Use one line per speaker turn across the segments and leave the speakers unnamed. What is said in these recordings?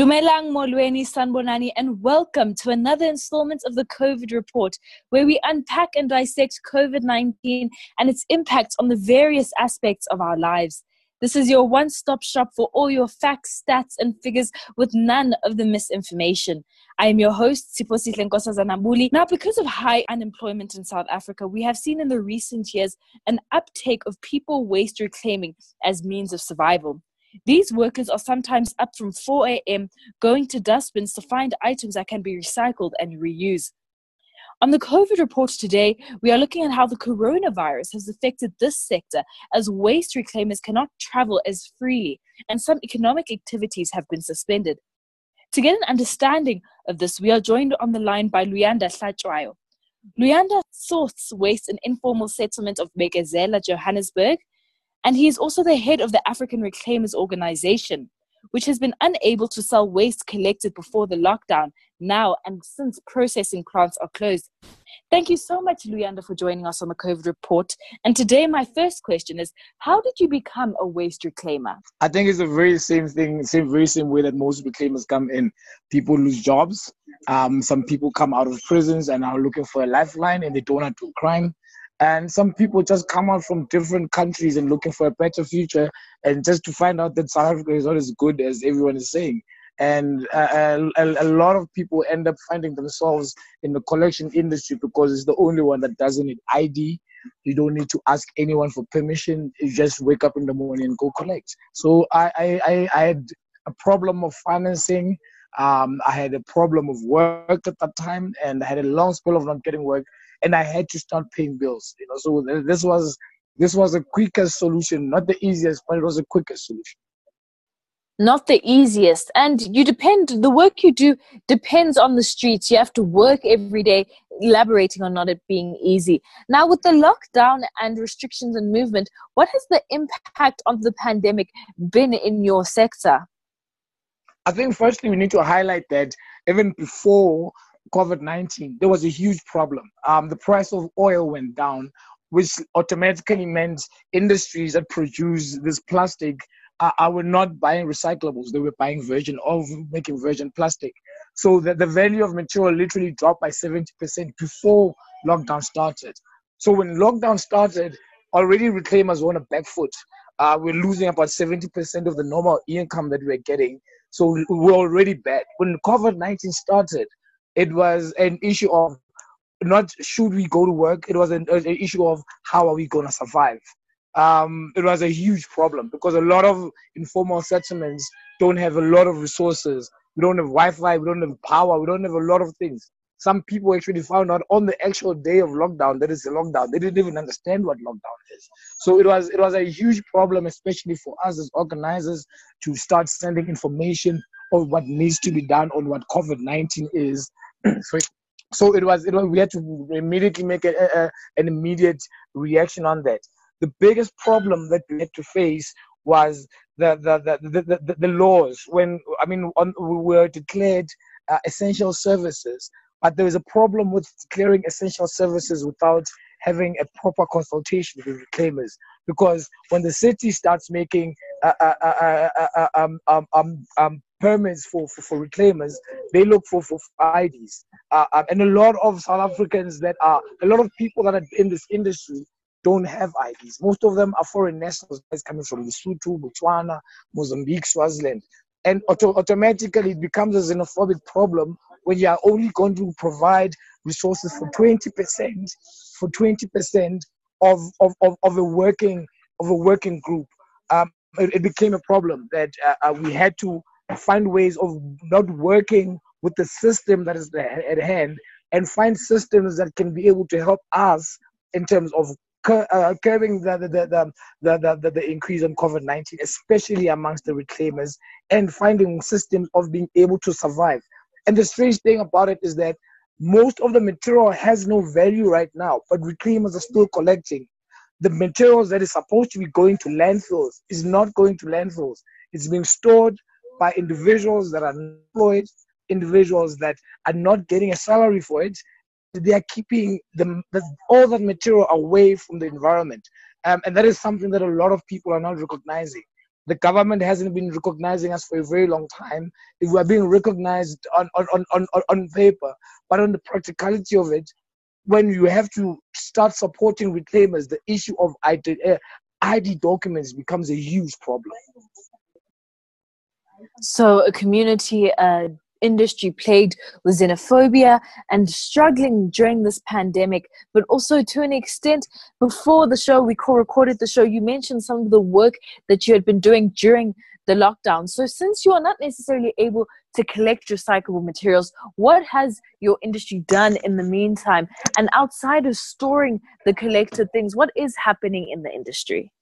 Dumelang Molweni Sanbonani and welcome to another installment of the COVID report where we unpack and dissect COVID-19 and its impact on the various aspects of our lives. This is your one-stop shop for all your facts, stats and figures with none of the misinformation. I am your host Siphosihle Nkosazana Now because of high unemployment in South Africa, we have seen in the recent years an uptake of people waste reclaiming as means of survival. These workers are sometimes up from 4 a.m. going to dustbins to find items that can be recycled and reused. On the COVID report today, we are looking at how the coronavirus has affected this sector as waste reclaimers cannot travel as freely and some economic activities have been suspended. To get an understanding of this, we are joined on the line by Luyanda Hlatshwayo. Luyanda sorts waste in informal settlement of Bekezela, Johannesburg, and he is also the head of the African Reclaimers Organization, which has been unable to sell waste collected before the lockdown now and since processing plants are closed. Thank you so much, Luyanda, for joining us on the COVID report. And today, my first question is How did you become a waste reclaimer?
I think it's the very same thing, same very same way that most reclaimers come in. People lose jobs. Um, some people come out of prisons and are looking for a lifeline and they don't want to do crime and some people just come out from different countries and looking for a better future and just to find out that south africa is not as good as everyone is saying. And uh, a, a, lot of people end up finding themselves in the collection industry because it's the only one that doesn't need id you don't need to ask anyone for permission. You just wake up in the morning and go collect. So i i, I had a problem of financing. Um, I had a problem of work at that time, and I had a long spell of not getting work and I had to start paying bills. You know, so this was this was a quickest solution, not the easiest, but it was a quickest solution.
Not the easiest, and you depend. The work you do depends on the streets. You have to work every day, elaborating on not it being easy. Now, with the lockdown and restrictions and movement, what has the impact of the pandemic been in your sector?
I think firstly we need to highlight that even before COVID 19, there was a huge problem. Um, the price of oil went down, which automatically meant industries that produce this plastic uh, uh, were not buying recyclables, they were buying virgin making virgin plastic. So the, the value of material literally dropped by 70% before lockdown started. So when lockdown started, already reclaimers were on a back foot. Uh, we're losing about 70% of the normal income that we're getting. So we're already bad. When COVID 19 started, it was an issue of not should we go to work it was an, an issue of how are we going to survive. Um, it was a huge problem because a lot of informal settlements don't have a lot of resources. We don't have wi-fi we don't have power we don't have a lot of things. Some people actually found out on the actual day of lockdown that is a lockdown they didn't even understand what lockdown is. So it was it was a huge problem especially for us as organizers to start sending information of what needs to be done on what covid-19 is so, so it was, it was, we had to immediately make a, a, an immediate reaction on that. The biggest problem that we had to face was the the the, the, the, the laws. When I mean, on, we were declared uh, essential services, but there was a problem with declaring essential services without having a proper consultation with reclaimers. Because when the city starts making uh, uh, uh, um, um, um, um, permits for, for, for reclaimers, they look for, for IDs. Uh, um, and a lot of South Africans that are, a lot of people that are in this industry don't have IDs. Most of them are foreign nationals coming from Lesotho, Botswana, Mozambique, Swaziland. And auto- automatically it becomes a xenophobic problem when you are only going to provide resources for 20%, for 20% of, of, of, of a working of a working group. Um, it, it, became a problem that uh, uh we had to find ways of not working with the system that is at hand and find systems that can be able to help us in terms of uh, curbing the the, the, the, the, the increase in COVID 19, especially amongst the reclaimers, and finding systems of being able to survive. And the strange thing about it is that most of the material has no value right now, but reclaimers are still collecting. The materials that is supposed to be going to landfills is not going to landfills. It's being stored by individuals that are employed, individuals that are not getting a salary for it. They are keeping the, the all that material away from the environment. Um, and that is something that a lot of people are not recognizing. The government hasn't been recognizing us for a very long time. If we are being recognized on, on, on, on, on paper, but on the practicality of it, when you have to start supporting reclaimers, the issue of ID, uh, ID documents becomes a huge problem.
So, a community uh, industry plagued with xenophobia and struggling during this pandemic, but also to an extent before the show, we co recorded the show, you mentioned some of the work that you had been doing during the lockdown. So, since you are not necessarily able to collect recyclable materials, what has your industry done in the meantime? And outside of storing the collected things, what is happening in the industry?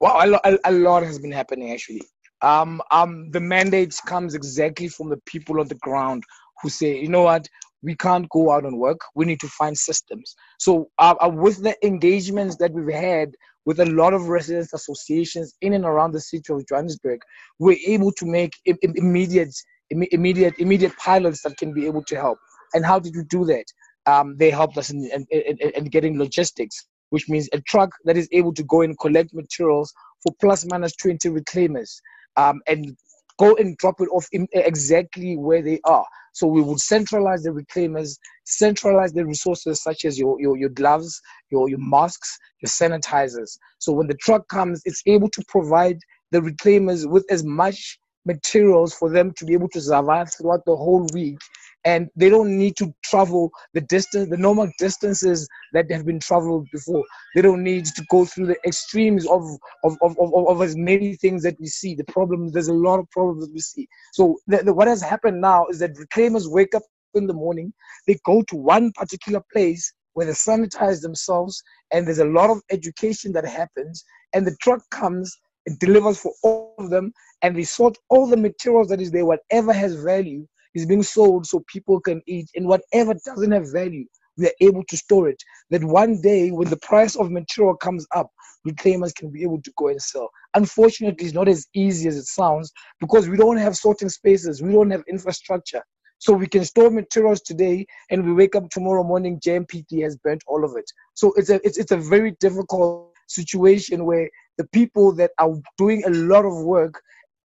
Well, a, a lot has been happening actually. Um, um, the mandates comes exactly from the people on the ground who say, you know what, we can't go out and work. We need to find systems. So, uh, uh, with the engagements that we've had with a lot of residents associations in and around the city of Johannesburg, we're able to make Im- immediate, Im- immediate, immediate pilots that can be able to help. And how did we do that? Um, they helped us in, in, in, in getting logistics, which means a truck that is able to go and collect materials for plus minus 20 reclaimers um, and go and drop it off exactly where they are. So we would centralize the reclaimers, centralize the resources such as your, your, your gloves, your, your masks, your sanitizers. So when the truck comes, it's able to provide the reclaimers with as much materials for them to be able to survive throughout the whole week. And they don't need to travel the distance the normal distances that have been traveled before. They don't need to go through the extremes of of, of, of, of as many things that we see. The problem there's a lot of problems we see. So the, the, what has happened now is that reclaimers wake up in the morning they go to one particular place where they sanitize themselves and there's a lot of education that happens and the truck comes delivers for all of them and they sort all the materials that is there whatever has value is being sold so people can eat, and whatever doesn't have value, we are able to store it. That one day, when the price of material comes up, reclaimers can be able to go and sell. Unfortunately, it's not as easy as it sounds because we don't have sorting spaces, we don't have infrastructure. So we can store materials today, and we wake up tomorrow morning, JMPD has burnt all of it. So it's a it's, it's a very difficult situation where the people that are doing a lot of work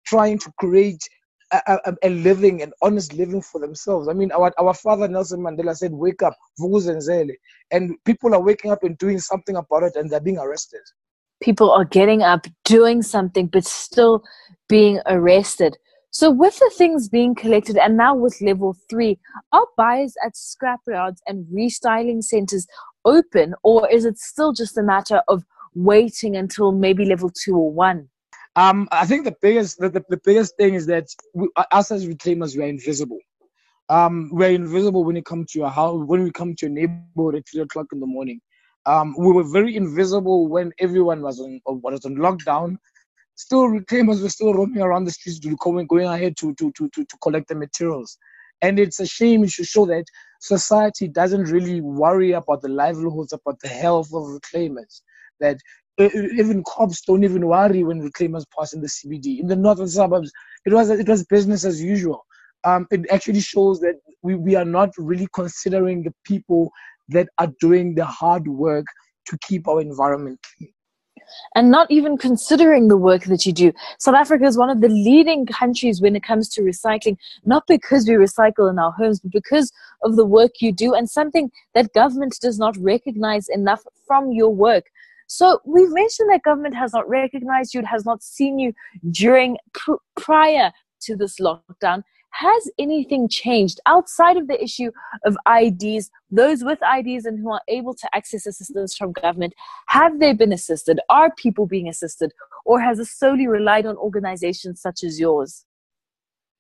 trying to create a, a, living, an honest living for themselves. I mean, our, our father Nelson Mandela said, "Wake up, vukuzenzele," and people are waking up and doing something about it, and they're being arrested.
People are getting up, doing something, but still being arrested. So, with the things being collected, and now with level three, are buyers at scrapyards and restyling centers open, or is it still just a matter of waiting until maybe level two or one?
Um, I think the biggest the, the, the biggest thing is that we, us as reclaimers we are invisible. Um, we're invisible when it comes to your house, when we come to your neighborhood at three o'clock in the morning. Um, we were very invisible when everyone was on was on lockdown. Still, reclaimers were still roaming around the streets, going ahead to to to to, to collect the materials. And it's a shame to show that society doesn't really worry about the livelihoods, about the health of reclaimers. That even cops don't even worry when reclaimers pass in the CBD. In the northern suburbs, it was it was business as usual. Um, it actually shows that we, we are not really considering the people that are doing the hard work to keep our environment clean.
And not even considering the work that you do. South Africa is one of the leading countries when it comes to recycling, not because we recycle in our homes, but because of the work you do and something that government does not recognize enough from your work. So we've mentioned that government has not recognized you, has not seen you during pr- prior to this lockdown. Has anything changed outside of the issue of IDs? Those with IDs and who are able to access assistance from government, have they been assisted? Are people being assisted? Or has it solely relied on organizations such as yours?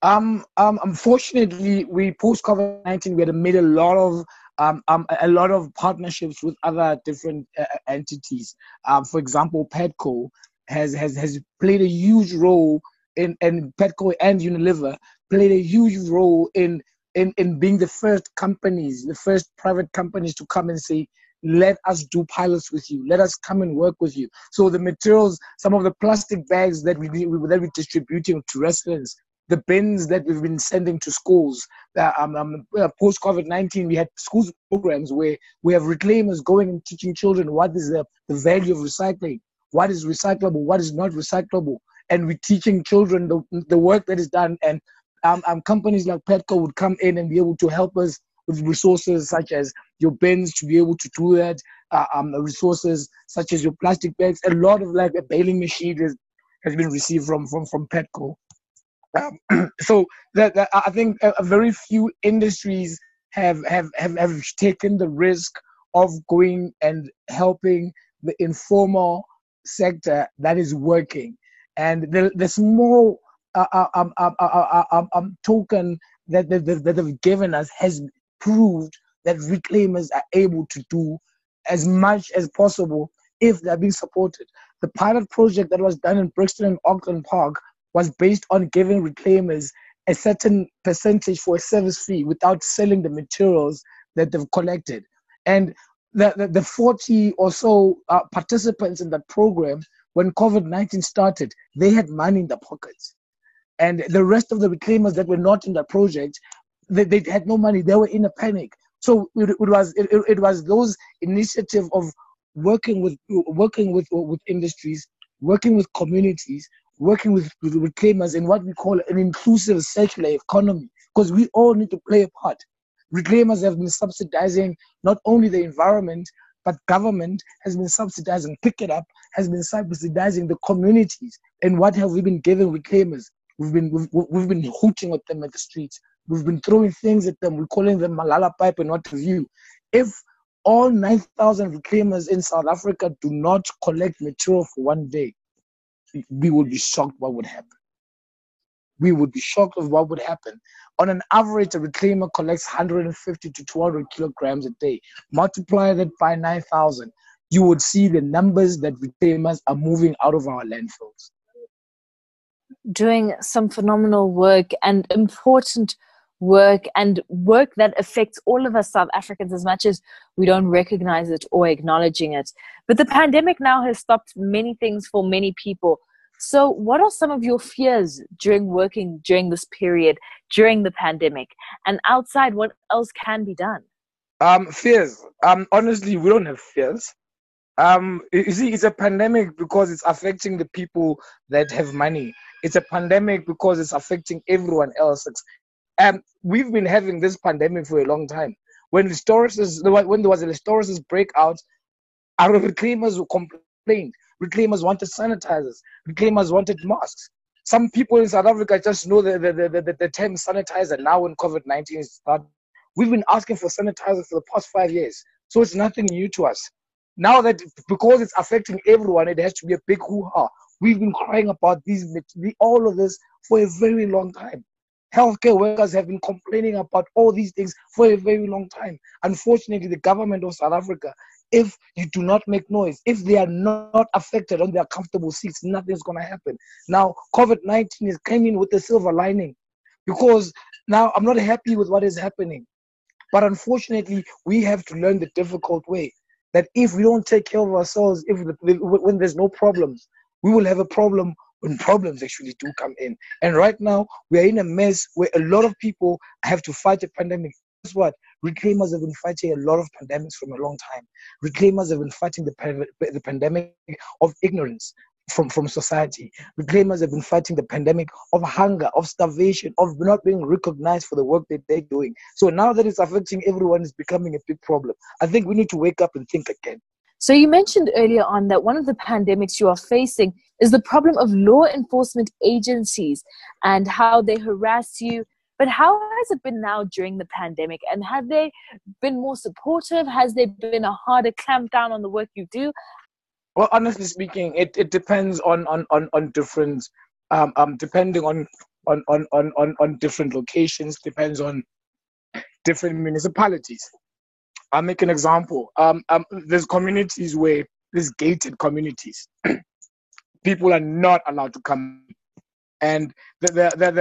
Um, um, unfortunately, we post COVID 19, we had made a lot of um, um, a lot of partnerships with other different uh, entities. Um, for example, Petco has, has, has played a huge role in, and Petco and Unilever played a huge role in, in, in being the first companies, the first private companies to come and say, let us do pilots with you. Let us come and work with you. So the materials, some of the plastic bags that we that we're distributing to residents, the bins that we've been sending to schools. Uh, um, um, uh, Post COVID 19, we had schools programs where we have reclaimers going and teaching children what is the, the value of recycling, what is recyclable, what is not recyclable. and we're teaching children the, the work that is done. And um, um, companies like Petco would come in and be able to help us with resources such as your bins to be able to do that, uh, um, resources such as your plastic bags. A lot of like a baling machine is, has been received from from from Petco. Um, so that, that, I think a, very few industries have, have have have taken the risk of going and helping the informal sector that is working, and the the small uh, uh, um, um, uh, um, um, token that, that, that they've given us has proved that reclaimers are able to do as much as possible if they're being supported. The pilot project that was done in Brixton and Auckland Park was based on giving reclaimers a certain percentage for a service fee without selling the materials that they've collected. And the, the, the 40 or so uh, participants in that program, when COVID 19 started, they had money in their pockets. And the rest of the reclaimers that were not in that project, they, they had no money. They were in a panic. So it, it was it, it was those initiative of working with working with with industries, working with communities, working with, with reclaimers in what we call an inclusive circular economy, because we all need to play a part. Reclaimers have been subsidizing not only the environment, but government has been subsidizing, Pikitup, has been subsidizing the communities. And what have we been giving reclaimers? We've been we've, we've been hooting at them at the streets. We've been throwing things at them. We're calling them Malala pipe and what have you. If all 9,000 reclaimers in South Africa do not collect material for one day, we would be shocked what would happen. We would be shocked of what would happen. On an average, a reclaimer collects 150 to 200 kilograms a day. Multiply that by 9,000, you would see the numbers that reclaimers are moving out of our landfills.
Doing some phenomenal work and important work and work that affects all of us South Africans as much as we don't recognize it or acknowledging it. But the pandemic now has stopped many things for many people. So, what are some of your fears during working during this period, during the pandemic? And outside, what else can be done?
Um, fears. Um, honestly, we don't have fears. Um, you see, it's a pandemic because it's affecting the people that have money. It's a pandemic because it's affecting everyone else. Um, we've been having this pandemic for a long time. When Listeriosis, when there was a Listeriosis breakout, our reclaimers complained. Reclaimers wanted sanitizers. Reclaimers wanted masks. Some people in South Africa just know the, the, the, the, the term sanitizer now when COVID 19 started. We've been asking for sanitizers for the past five years. So it's nothing new to us. Now that because it's affecting everyone, it has to be a big hoo ha. We've been crying about these, all of this for a very long time. Healthcare workers have been complaining about all these things for a very long time. Unfortunately, the government of South Africa, if you do not make noise, if they are not affected on their comfortable seats, nothing's going to happen. Now, COVID 19 is coming in with a silver lining because now I'm not happy with what is happening. But unfortunately, we have to learn the difficult way that if we don't take care of ourselves, if when there's no problems, we will have a problem when problems actually do come in. And right now, we are in a mess where a lot of people have to fight a pandemic. Guess what? Reclaimers have been fighting a lot of pandemics from a long time. Reclaimers have been fighting the, the pandemic of ignorance from, from society. Reclaimers have been fighting the pandemic of hunger, of starvation, of not being recognized for the work that they're doing. So now that it's affecting everyone, it's becoming a big problem. I think we need to wake up and think again.
So you mentioned earlier on that one of the pandemics you are facing is the problem of law enforcement agencies and how they harass you. But how has it been now during the pandemic? And have they been more supportive? Has there been a harder clamp down on the work you do?
Well, honestly speaking, it, it depends on on on, on different um, um depending on on, on on on on different locations, depends on different municipalities. I'll make an example. Um, um, there's communities where there's gated communities. People are not allowed to come, and the, the,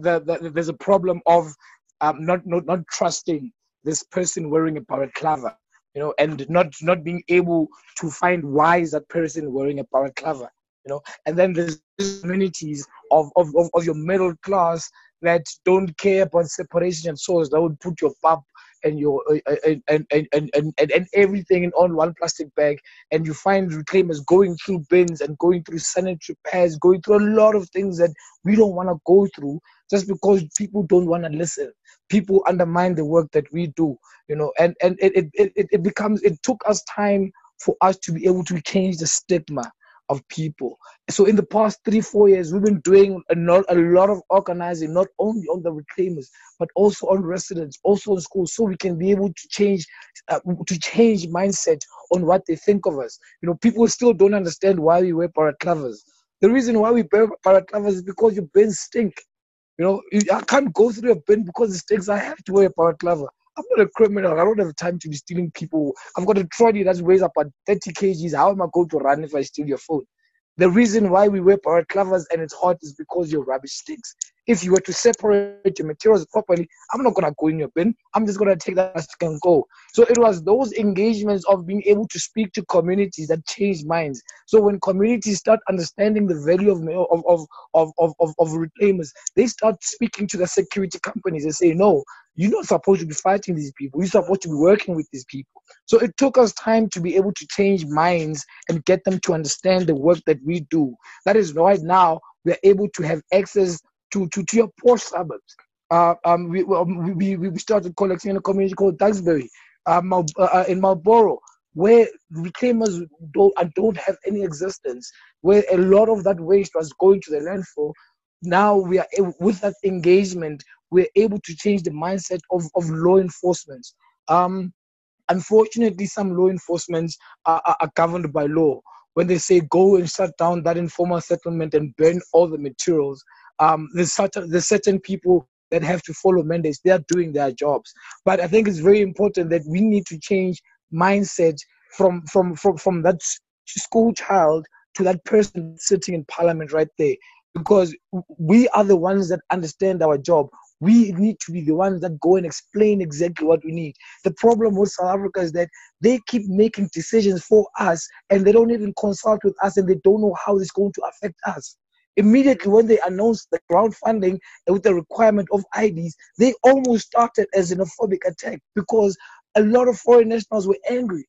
the, the, there's a problem of um, not, not not trusting this person wearing a balaclava, you know, and not not being able to find why is that person wearing a balaclava, you know. And then there's communities of, of, of, of your middle class that don't care about separation and souls that would put your pub and your uh, uh, and, and, and, and, and, everything in on one plastic bag and you find reclaimers going through bins and going through sanitary pads going through a lot of things that we don't want to go through just because people don't want to listen. People undermine the work that we do you know and and it, it, it, it becomes it took us time for us to be able to change the stigma of people. So in the past three, four years, we've been doing a, not, a lot of organizing, not only on the reclaimers, but also on residents, also on schools, so we can be able to change, uh, to change mindset on what they think of us. You know, people still don't understand why we wear balaclavas. The reason why we wear balaclavas is because your bins stink. You know, I can't go through a bin because it stinks. I have to wear a balaclava. I'm not a criminal. I don't have time to be stealing people. I've got a trolley that weighs about 30 kgs. How am I going to run if I steal your phone? The reason why we wear clovers and it's hot is because your rubbish stinks. If you were to separate your materials properly, I'm not gonna go in your bin. I'm just gonna take that and go. So it was those engagements of being able to speak to communities that changed minds. So when communities start understanding the value of of of of of, of, of reclaimers, they start speaking to the security companies and say, no, you're not supposed to be fighting these people. You're supposed to be working with these people. So it took us time to be able to change minds and get them to understand the work that we do. That is right now we're able to have access to, to, to your poor suburbs. Uh, um, we, we, we started collecting in a community called Duxbury uh, uh, uh, in Marlboro, where reclaimers don't, uh, don't have any existence, where a lot of that waste was going to the landfill. Now we are with that engagement, we're able to change the mindset of, of law enforcement. Um, unfortunately, some law enforcement are, are, are governed by law. When they say go and shut down that informal settlement and burn all the materials, um, there's, certain, there's certain people that have to follow mandates. They are doing their jobs. But I think it's very important that we need to change mindset from from from, from that school child to that person sitting in parliament right there because we are the ones that understand our job we need to be the ones that go and explain exactly what we need. The problem with South Africa is that they keep making decisions for us and they don't even consult with us and they don't know how it's going to affect us. Immediately when they announced the crowdfunding with the requirement of IDs, they almost started as xenophobic attack because a lot of foreign nationals were angry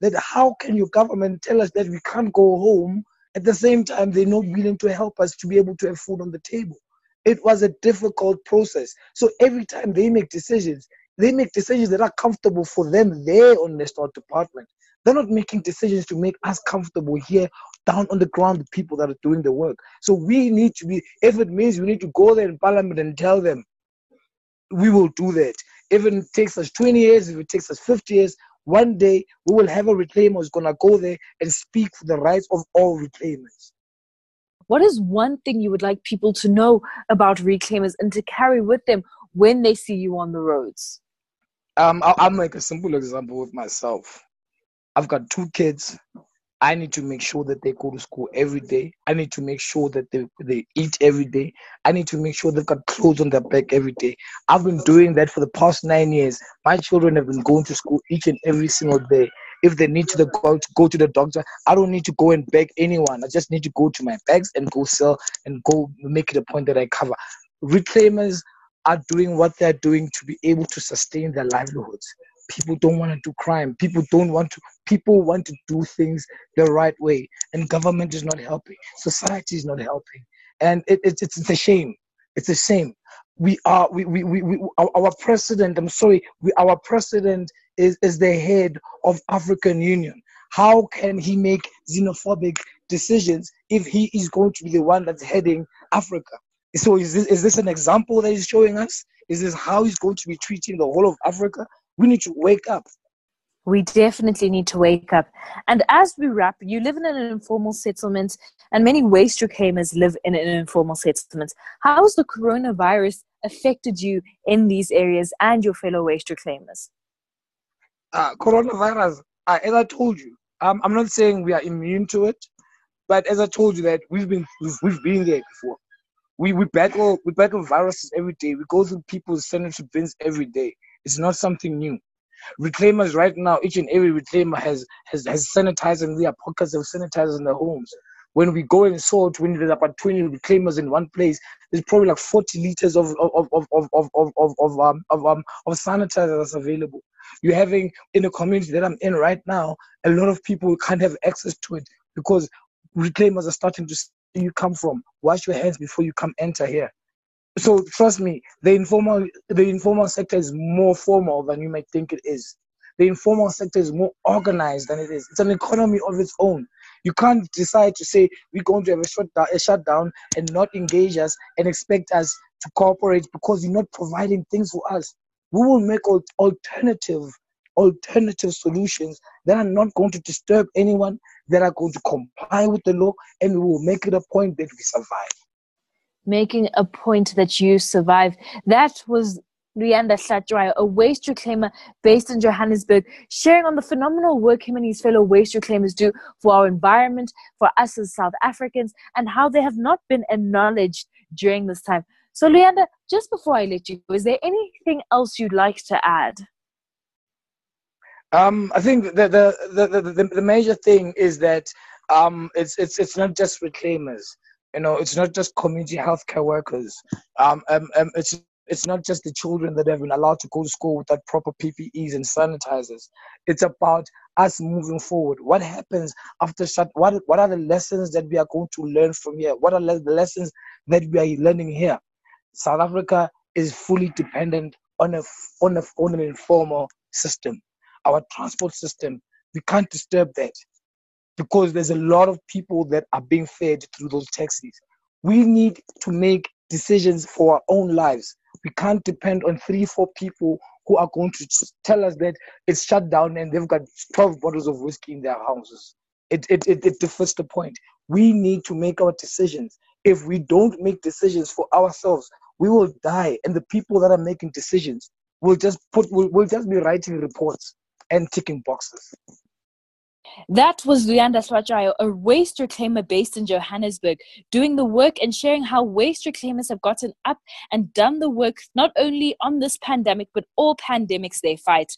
that how can your government tell us that we can't go home at the same time they're not willing to help us to be able to have food on the table it was a difficult process. So every time they make decisions, they make decisions that are comfortable for them there on the department. They're not making decisions to make us comfortable here down on the ground, the people that are doing the work. So we need to be, if it means we need to go there in parliament and tell them, we will do that. If it takes us 20 years, if it takes us 50 years, one day we will have a reclaimer who's going to go there and speak for the rights of all reclaimers.
What is one thing you would like people to know about reclaimers and to carry with them when they see you on the roads?
Um, I'll, I'll make a simple example with myself. I've got two kids. I need to make sure that they go to school every day. I need to make sure that they, they eat every day. I need to make sure they've got clothes on their back every day. I've been doing that for the past nine years. My children have been going to school each and every single day. If they need to go to go to the doctor, I don't need to go and beg anyone. I just need to go to my bags and go sell and go make it a point that I cover. Reclaimers are doing what they're doing to be able to sustain their livelihoods. People don't want to do crime. People don't want to. People want to do things the right way, and government is not helping. Society is not helping, and it, it, it's, it's a shame. It's a shame we are we, we, we, we our, our, president i'm sorry we, our president is, is the head of african union how can he make xenophobic decisions if he is going to be the one that's heading africa so is this is this an example that he's showing us is this how he's going to be treating the whole of africa we need to wake up
we definitely need to wake up. And as we wrap, you live in an informal settlement, and many waste reclaimers live in an informal settlement. How has the coronavirus affected you in these areas and your fellow waste reclaimers?
Uh, coronavirus, uh, as I told you, um, I'm not saying we are immune to it, but as I told you that we've been we've, we've been there before. We we battle we battle viruses every day. We go through people's sanitary bins every day. It's not something new. Reclaimers right now, each and every reclaimer has has, has sanitized and their pockets have sanitized in their homes. When we go and sort, when there's about 20 reclaimers in one place, there's probably like 40 liters of of of of of of of, um of um of sanitizer that's available. You're having in the community that I'm in right now, a lot of people can't have access to it because reclaimers are starting to you come from. Wash your hands before you come enter here. So trust me, the informal the informal sector is more formal than you might think it is. The informal sector is more organized than it is. It's an economy of its own. You can't decide to say we're going to have a shutdown, a shutdown and not engage us and expect us to cooperate because you're not providing things for us. We will make alternative alternative solutions that are not going to disturb anyone, that are going to comply with the law, and we will make it a point that we survive.
Making a point that you survive. That was Luyanda Hlatshwayo, a waste reclaimer based in Johannesburg, sharing on the phenomenal work him and his fellow waste reclaimers do for our environment, for us as South Africans, and how they have not been acknowledged during this time. So, Luyanda, just before I let you go, is there anything else you'd like to add?
Um, I think the the, the, the, the major thing is that um, it's it's it's not just reclaimers. You know, it's not just community healthcare workers. Um, um, um, it's it's not just the children that have been allowed to go to school without proper PPEs and sanitizers. It's about us moving forward. What happens after shut? What what are the lessons that we are going to learn from here? What are the lessons that we are learning here? South Africa is fully dependent on a on a on an informal system. Our transport system, we can't disturb that because there's a lot of people that are being fed through those taxis. We need to make decisions for our own lives. We can't depend on three, four people who are going to tell us that it's shut down and they've got 12 bottles of whiskey in their houses. It, it, it, it defeats the point. We need to make our decisions. If we don't make decisions for ourselves, we will die. And the people that are making decisions will just put will, will just be writing reports and ticking boxes.
That was Luyanda Hlatshwayo, a waste reclaimer based in Johannesburg, doing the work and sharing how waste reclaimers have gotten up and done the work not only on this pandemic, but all pandemics they fight.